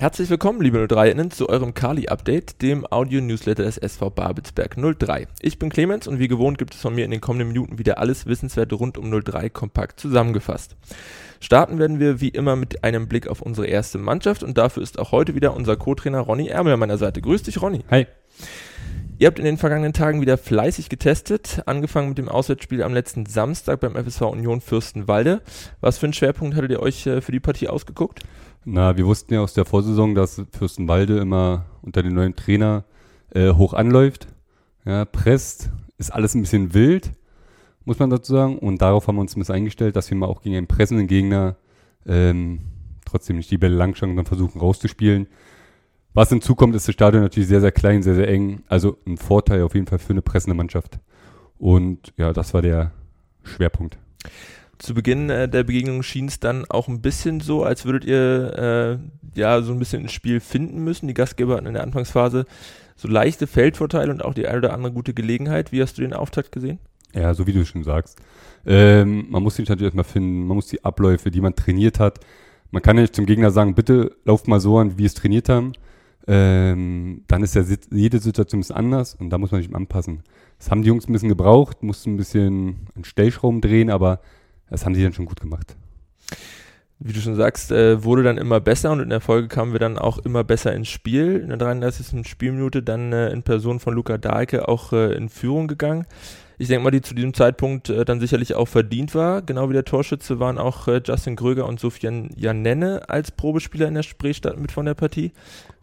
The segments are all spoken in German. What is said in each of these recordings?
Herzlich willkommen, liebe 03-Innen, zu eurem Kali-Update, dem Audio-Newsletter des SV Babelsberg 03. Ich bin Clemens und wie gewohnt gibt es von mir in den kommenden Minuten wieder alles Wissenswerte rund um 03 kompakt zusammengefasst. Starten werden wir wie immer mit einem Blick auf unsere erste Mannschaft und dafür ist auch heute wieder unser Co-Trainer Ronny Ärmel an meiner Seite. Grüß dich, Ronny. Hi. Ihr habt in den vergangenen Tagen wieder fleißig getestet, angefangen mit dem Auswärtsspiel am letzten Samstag beim FSV Union Fürstenwalde. Was für einen Schwerpunkt hattet ihr euch äh, für die Partie ausgeguckt? Na, wir wussten ja aus der Vorsaison, dass Fürstenwalde immer unter dem neuen Trainer äh, hoch anläuft. Ja, presst, ist alles ein bisschen wild, muss man dazu sagen. Und darauf haben wir uns ein bisschen eingestellt, dass wir mal auch gegen einen pressenden Gegner ähm, trotzdem nicht die Bälle langschlagen, sondern versuchen rauszuspielen. Was hinzukommt, ist das Stadion natürlich sehr, sehr klein, sehr, sehr eng. Also ein Vorteil auf jeden Fall für eine pressende Mannschaft. Und ja, das war der Schwerpunkt. Zu Beginn äh, der Begegnung schien es dann auch ein bisschen so, als würdet ihr äh, ja so ein bisschen ins Spiel finden müssen. Die Gastgeber hatten in der Anfangsphase so leichte Feldvorteile und auch die eine oder andere gute Gelegenheit. Wie hast du den Auftakt gesehen? Ja, so wie du schon sagst. Ähm, man muss sich natürlich erstmal finden, man muss die Abläufe, die man trainiert hat. Man kann ja nicht zum Gegner sagen, bitte lauft mal so an, wie wir es trainiert haben ähm, dann ist ja jede Situation ist anders und da muss man sich anpassen. Das haben die Jungs ein bisschen gebraucht, mussten ein bisschen einen Stellschrauben drehen, aber das haben die dann schon gut gemacht. Wie du schon sagst, äh, wurde dann immer besser und in der Folge kamen wir dann auch immer besser ins Spiel. In der 33. Spielminute dann äh, in Person von Luca Dahlke auch äh, in Führung gegangen ich denke mal, die zu diesem Zeitpunkt äh, dann sicherlich auch verdient war. Genau wie der Torschütze waren auch äh, Justin Gröger und Sofian Janenne als Probespieler in der Spreestadt mit von der Partie.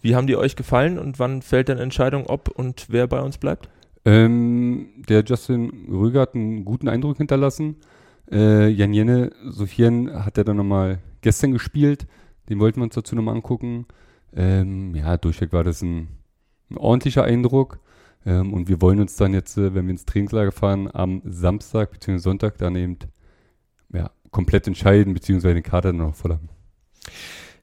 Wie haben die euch gefallen und wann fällt dann Entscheidung, ob und wer bei uns bleibt? Ähm, der Justin Gröger hat einen guten Eindruck hinterlassen. Äh, Jan Jenne, Sofian hat er dann nochmal gestern gespielt. Den wollten wir uns dazu nochmal angucken. Ähm, ja, durchweg war das ein, ein ordentlicher Eindruck. Ähm, und wir wollen uns dann jetzt, äh, wenn wir ins Trainingslager fahren, am Samstag bzw. Sonntag dann eben ja, komplett entscheiden, beziehungsweise den Kader dann noch voll haben.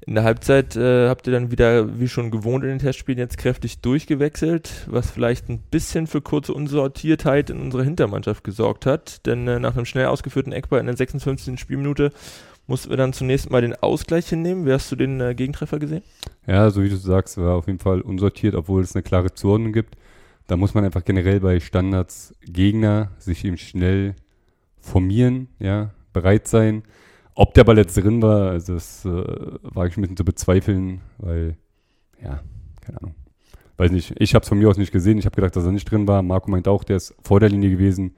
In der Halbzeit äh, habt ihr dann wieder, wie schon gewohnt in den Testspielen, jetzt kräftig durchgewechselt, was vielleicht ein bisschen für kurze Unsortiertheit in unserer Hintermannschaft gesorgt hat. Denn äh, nach einem schnell ausgeführten Eckball in der 56. Spielminute mussten wir dann zunächst mal den Ausgleich hinnehmen. Wie hast du den äh, Gegentreffer gesehen? Ja, so wie du sagst, war auf jeden Fall unsortiert, obwohl es eine klare Zuordnung gibt. Da muss man einfach generell bei Standards Gegner sich eben schnell formieren, ja, bereit sein. Ob der Ball jetzt drin war, also das äh, wage ich ein bisschen zu bezweifeln, weil, ja, keine Ahnung. Weiß nicht, ich habe es von mir aus nicht gesehen. Ich habe gedacht, dass er nicht drin war. Marco meint auch, der ist vor der Linie gewesen.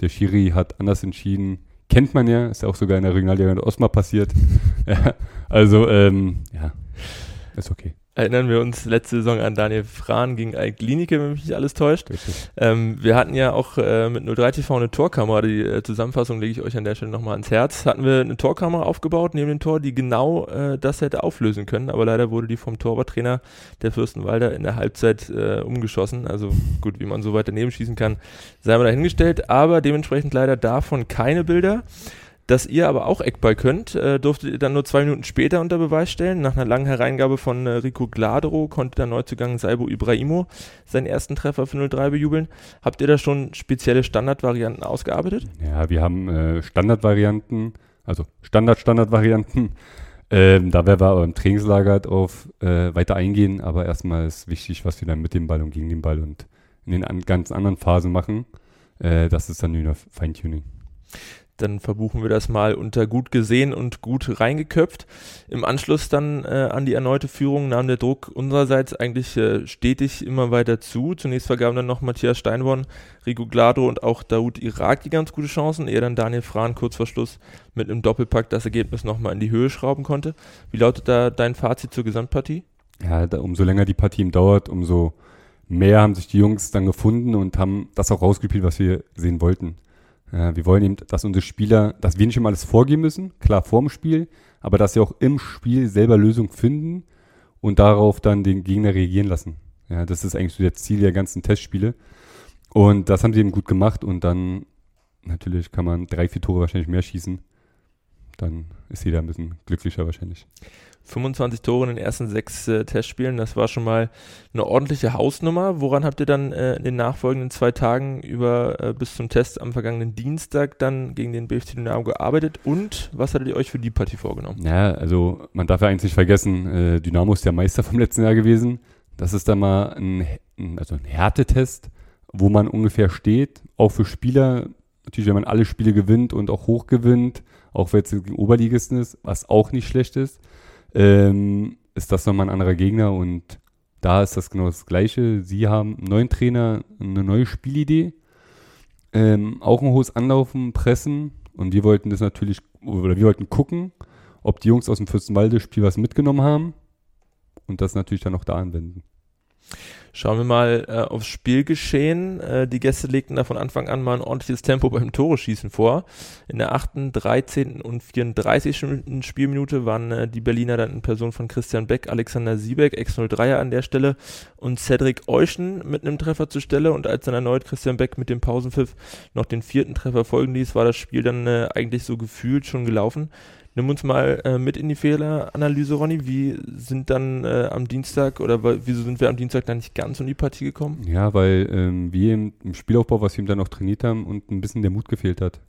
Der Schiri hat anders entschieden. Kennt man ja, ist ja auch sogar in der Regionalliga in Osma passiert. ja, also, ähm, ja, ist okay erinnern wir uns letzte Saison an Daniel Frahn gegen Alk Klinike, wenn mich nicht alles täuscht. Ähm, wir hatten ja auch äh, mit 03 TV eine Torkamera, die äh, Zusammenfassung lege ich euch an der Stelle nochmal ans Herz. Hatten wir eine Torkamera aufgebaut neben dem Tor, die genau äh, das hätte auflösen können, aber leider wurde die vom Torwarttrainer der Fürstenwalder in der Halbzeit äh, umgeschossen. Also gut, wie man so weit daneben schießen kann, sei mal dahingestellt, aber dementsprechend leider davon keine Bilder dass ihr aber auch Eckball könnt, äh, durftet ihr dann nur zwei Minuten später unter Beweis stellen. Nach einer langen Hereingabe von äh, Rico Gladero konnte der Neuzugang Saibo Ibrahimo seinen ersten Treffer für 03 bejubeln. Habt ihr da schon spezielle Standardvarianten ausgearbeitet? Ja, wir haben äh, Standardvarianten, also Standard-Standardvarianten. Ähm, da werden wir aber im Trainingslager auf äh, weiter eingehen, aber erstmal ist wichtig, was wir dann mit dem Ball und gegen den Ball und in den an, ganz anderen Phasen machen. Äh, das ist dann nur Feintuning dann verbuchen wir das mal unter gut gesehen und gut reingeköpft. Im Anschluss dann äh, an die erneute Führung nahm der Druck unsererseits eigentlich äh, stetig immer weiter zu. Zunächst vergaben dann noch Matthias Steinborn, Rico Glado und auch Daoud Irak die ganz gute Chancen, ehe dann Daniel Frahn kurz vor Schluss mit einem Doppelpack das Ergebnis nochmal in die Höhe schrauben konnte. Wie lautet da dein Fazit zur Gesamtpartie? Ja, da, umso länger die Partie dauert, umso mehr haben sich die Jungs dann gefunden und haben das auch rausgespielt, was wir sehen wollten. Äh, wir wollen eben, dass unsere Spieler, dass wir nicht immer alles vorgeben müssen, klar vorm Spiel, aber dass sie auch im Spiel selber Lösungen finden und darauf dann den Gegner reagieren lassen. Ja, das ist eigentlich so das Ziel der ganzen Testspiele. Und das haben sie eben gut gemacht und dann natürlich kann man drei, vier Tore wahrscheinlich mehr schießen. Dann ist jeder ein bisschen glücklicher wahrscheinlich. 25 Tore in den ersten sechs äh, Testspielen. Das war schon mal eine ordentliche Hausnummer. Woran habt ihr dann äh, in den nachfolgenden zwei Tagen über äh, bis zum Test am vergangenen Dienstag dann gegen den BFC Dynamo gearbeitet und was hattet ihr euch für die Partie vorgenommen? Ja, also man darf ja eigentlich nicht vergessen, äh, Dynamo ist der Meister vom letzten Jahr gewesen. Das ist dann mal ein, also ein Härtetest, wo man ungefähr steht, auch für Spieler. Natürlich, wenn man alle Spiele gewinnt und auch hoch gewinnt, auch wenn es gegen Oberligisten ist, was auch nicht schlecht ist ähm, ist das nochmal ein anderer Gegner und da ist das genau das Gleiche. Sie haben einen neuen Trainer, eine neue Spielidee, ähm, auch ein hohes Anlaufen, Pressen und wir wollten das natürlich, oder wir wollten gucken, ob die Jungs aus dem Fürstenwalde-Spiel was mitgenommen haben und das natürlich dann auch da anwenden. Schauen wir mal äh, aufs Spielgeschehen. Äh, die Gäste legten da von Anfang an mal ein ordentliches Tempo beim Tore-Schießen vor. In der 8., 13. und 34. Spielminute waren äh, die Berliner dann in Person von Christian Beck, Alexander Siebeck, Ex-03er an der Stelle und Cedric Euschen mit einem Treffer zur Stelle. Und als dann erneut Christian Beck mit dem Pausenpfiff noch den vierten Treffer folgen ließ, war das Spiel dann äh, eigentlich so gefühlt schon gelaufen. Nimm uns mal äh, mit in die Fehleranalyse, Ronny. Wie sind dann äh, am Dienstag oder wieso sind wir am Dienstag dann nicht ganz um die Partie gekommen? Ja, weil ähm, wir im, Spielaufbau, was wir ihm dann noch trainiert haben, und ein bisschen der Mut gefehlt hat.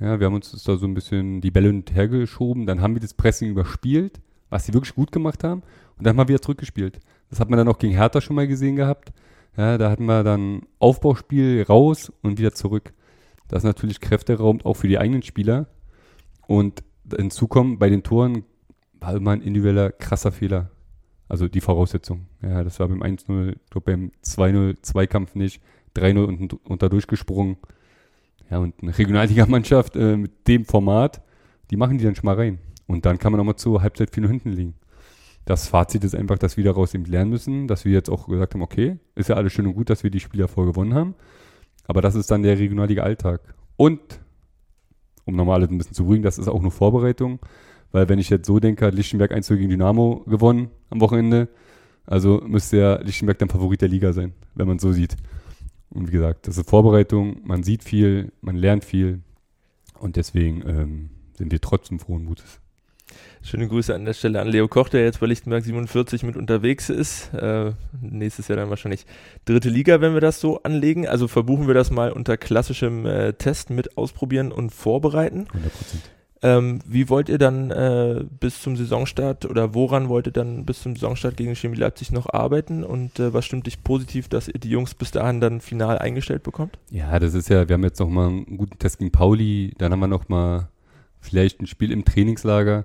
Ja, wir haben uns da so ein bisschen die Bälle hergeschoben, dann haben wir das Pressing überspielt, was sie wirklich gut gemacht haben, und dann haben wir wieder zurückgespielt. Das hat man dann auch gegen Hertha schon mal gesehen gehabt. Ja, da hatten wir dann Aufbauspiel raus und wieder zurück. Das ist natürlich Kräfteraum auch für die eigenen Spieler. Und hinzukommen, bei den Toren war immer ein individueller krasser Fehler. Also die Voraussetzung. Ja, das war beim 1-0, beim 2-0 Zweikampf nicht, 3-0 und, und da durchgesprungen. Ja, und eine Regionalligamannschaft äh, mit dem Format, die machen die dann schon mal rein. Und dann kann man auch mal zur Halbzeit viel hinten liegen. Das Fazit ist einfach, dass wir daraus eben lernen müssen, dass wir jetzt auch gesagt haben, okay, ist ja alles schön und gut, dass wir die Spieler vorgewonnen haben. Aber das ist dann der Regionalliga-Alltag. Und um nochmal alles ein bisschen zu beruhigen, das ist auch nur Vorbereitung. Weil wenn ich jetzt so denke, hat Lichtenberg 1 gegen Dynamo gewonnen am Wochenende. Also müsste ja Lichtenberg dann Favorit der Liga sein, wenn man es so sieht. Und wie gesagt, das ist Vorbereitung, man sieht viel, man lernt viel. Und deswegen ähm, sind wir trotzdem frohen Mutes. Schöne Grüße an der Stelle an Leo Koch, der jetzt bei Lichtenberg 47 mit unterwegs ist. Äh, nächstes Jahr dann wahrscheinlich dritte Liga, wenn wir das so anlegen. Also verbuchen wir das mal unter klassischem äh, Test mit ausprobieren und vorbereiten. 100 ähm, wie wollt ihr dann äh, bis zum Saisonstart oder woran wollt ihr dann bis zum Saisonstart gegen Chemie Leipzig noch arbeiten und äh, was stimmt dich positiv, dass ihr die Jungs bis dahin dann final eingestellt bekommt? Ja, das ist ja, wir haben jetzt noch mal einen guten Test gegen Pauli, dann haben wir noch mal vielleicht ein Spiel im Trainingslager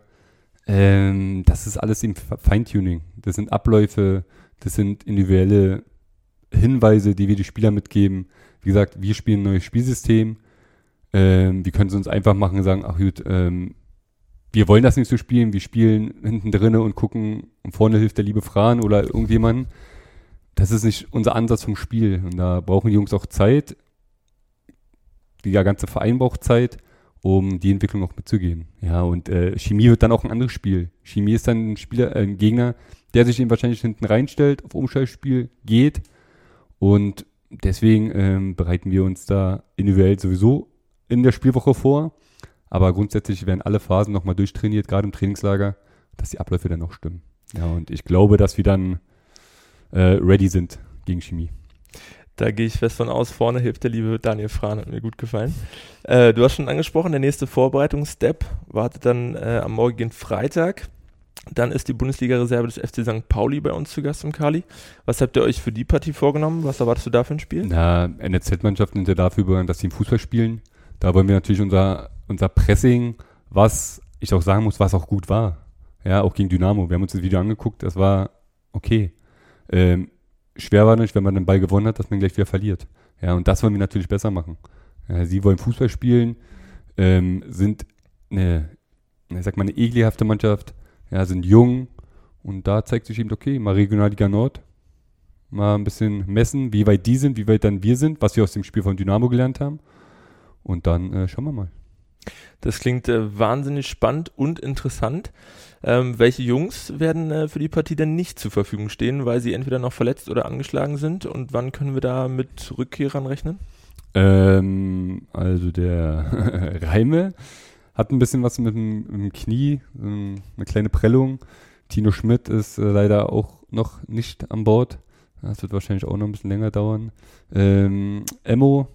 ähm, das ist alles im Feintuning. Das sind Abläufe, das sind individuelle Hinweise, die wir die Spieler mitgeben. Wie gesagt, wir spielen ein neues Spielsystem. Ähm, wir können es uns einfach machen und sagen, ach gut, ähm, wir wollen das nicht so spielen, wir spielen hinten drinne und gucken, und vorne hilft der liebe Fran oder irgendjemand. Das ist nicht unser Ansatz vom Spiel. Und da brauchen die Jungs auch Zeit. Der ganze Verein braucht Zeit um die Entwicklung auch mitzugehen. Ja, und äh, Chemie wird dann auch ein anderes Spiel. Chemie ist dann ein Spieler, äh, ein Gegner, der sich eben wahrscheinlich hinten reinstellt, auf Umschaltspiel geht. Und deswegen ähm, bereiten wir uns da individuell sowieso in der Spielwoche vor. Aber grundsätzlich werden alle Phasen nochmal durchtrainiert, gerade im Trainingslager, dass die Abläufe dann noch stimmen. Ja, und ich glaube, dass wir dann äh, ready sind gegen Chemie. Da gehe ich fest von aus. Vorne hilft der liebe Daniel Frahn, hat mir gut gefallen. Äh, du hast schon angesprochen, der nächste Vorbereitungsstep wartet dann äh, am morgigen Freitag. Dann ist die Bundesliga-Reserve des FC St. Pauli bei uns zu Gast im Kali. Was habt ihr euch für die Partie vorgenommen? Was erwartest du da für ein Spiel? Na, NZ-Mannschaften sind ja dafür bekannt, dass sie im Fußball spielen. Da wollen wir natürlich unser, unser Pressing, was ich auch sagen muss, was auch gut war. Ja, auch gegen Dynamo. Wir haben uns das Video angeguckt, das war okay. Ähm, schwer war nicht, wenn man den Ball gewonnen hat, dass man gleich wieder verliert. Ja, und das wollen wir natürlich besser machen. Ja, sie wollen Fußball spielen, ähm, sind eine, ich sag mal, eine ekelhafte Mannschaft, ja, sind jung und da zeigt sich eben, okay, mal Regionalliga Nord, mal ein bisschen messen, wie weit die sind, wie weit dann wir sind, was wir aus dem Spiel von Dynamo gelernt haben. Und dann äh, schauen wir mal. Das klingt äh, wahnsinnig spannend und interessant. Ähm, welche Jungs werden äh, für die Partie denn nicht zur Verfügung stehen, weil sie entweder noch verletzt oder angeschlagen sind? Und wann können wir da mit Rückkehrern rechnen? Ähm, also der Reime hat ein bisschen was mit dem, mit dem Knie, ähm, eine kleine Prellung. Tino Schmidt ist äh, leider auch noch nicht an Bord. Das wird wahrscheinlich auch noch ein bisschen länger dauern. Ähm, Emo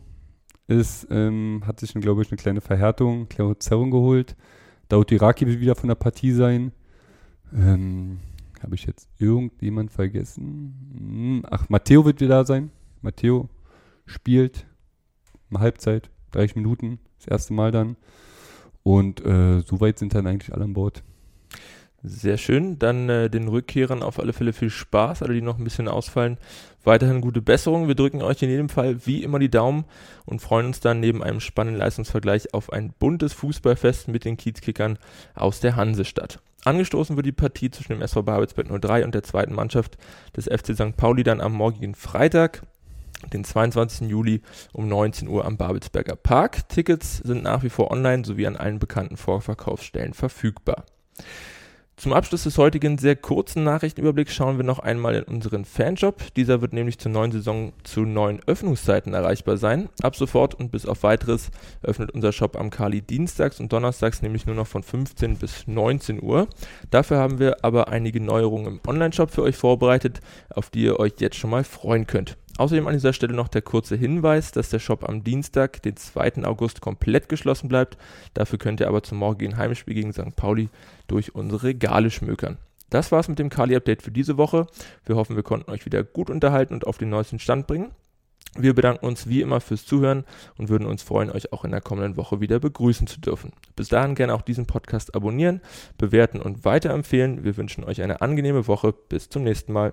ist, ähm, hat sich, glaube ich, eine kleine Verhärtung, kleine Zerrung geholt. Daud Iraki wird wieder von der Partie sein. Ähm, Habe ich jetzt irgendjemand vergessen? Hm, ach, Matteo wird wieder da sein. Matteo spielt eine Halbzeit, 30 Minuten, das erste Mal dann. Und äh, soweit sind dann eigentlich alle an Bord. Sehr schön. Dann äh, den Rückkehrern auf alle Fälle viel Spaß, alle die noch ein bisschen ausfallen. Weiterhin gute Besserung. Wir drücken euch in jedem Fall wie immer die Daumen und freuen uns dann neben einem spannenden Leistungsvergleich auf ein buntes Fußballfest mit den Kiezkickern aus der Hansestadt. Angestoßen wird die Partie zwischen dem SV Babelsberg 03 und der zweiten Mannschaft des FC St. Pauli dann am morgigen Freitag den 22. Juli um 19 Uhr am Babelsberger Park. Tickets sind nach wie vor online sowie an allen bekannten Vorverkaufsstellen verfügbar. Zum Abschluss des heutigen sehr kurzen Nachrichtenüberblicks schauen wir noch einmal in unseren Fanshop. Dieser wird nämlich zur neuen Saison zu neuen Öffnungszeiten erreichbar sein. Ab sofort und bis auf weiteres öffnet unser Shop am Kali dienstags und donnerstags nämlich nur noch von 15 bis 19 Uhr. Dafür haben wir aber einige Neuerungen im Online-Shop für euch vorbereitet, auf die ihr euch jetzt schon mal freuen könnt. Außerdem an dieser Stelle noch der kurze Hinweis, dass der Shop am Dienstag, den 2. August, komplett geschlossen bleibt. Dafür könnt ihr aber zum morgigen Heimspiel gegen St. Pauli durch unsere Regale schmökern. Das war's mit dem Kali-Update für diese Woche. Wir hoffen, wir konnten euch wieder gut unterhalten und auf den neuesten Stand bringen. Wir bedanken uns wie immer fürs Zuhören und würden uns freuen, euch auch in der kommenden Woche wieder begrüßen zu dürfen. Bis dahin gerne auch diesen Podcast abonnieren, bewerten und weiterempfehlen. Wir wünschen euch eine angenehme Woche. Bis zum nächsten Mal.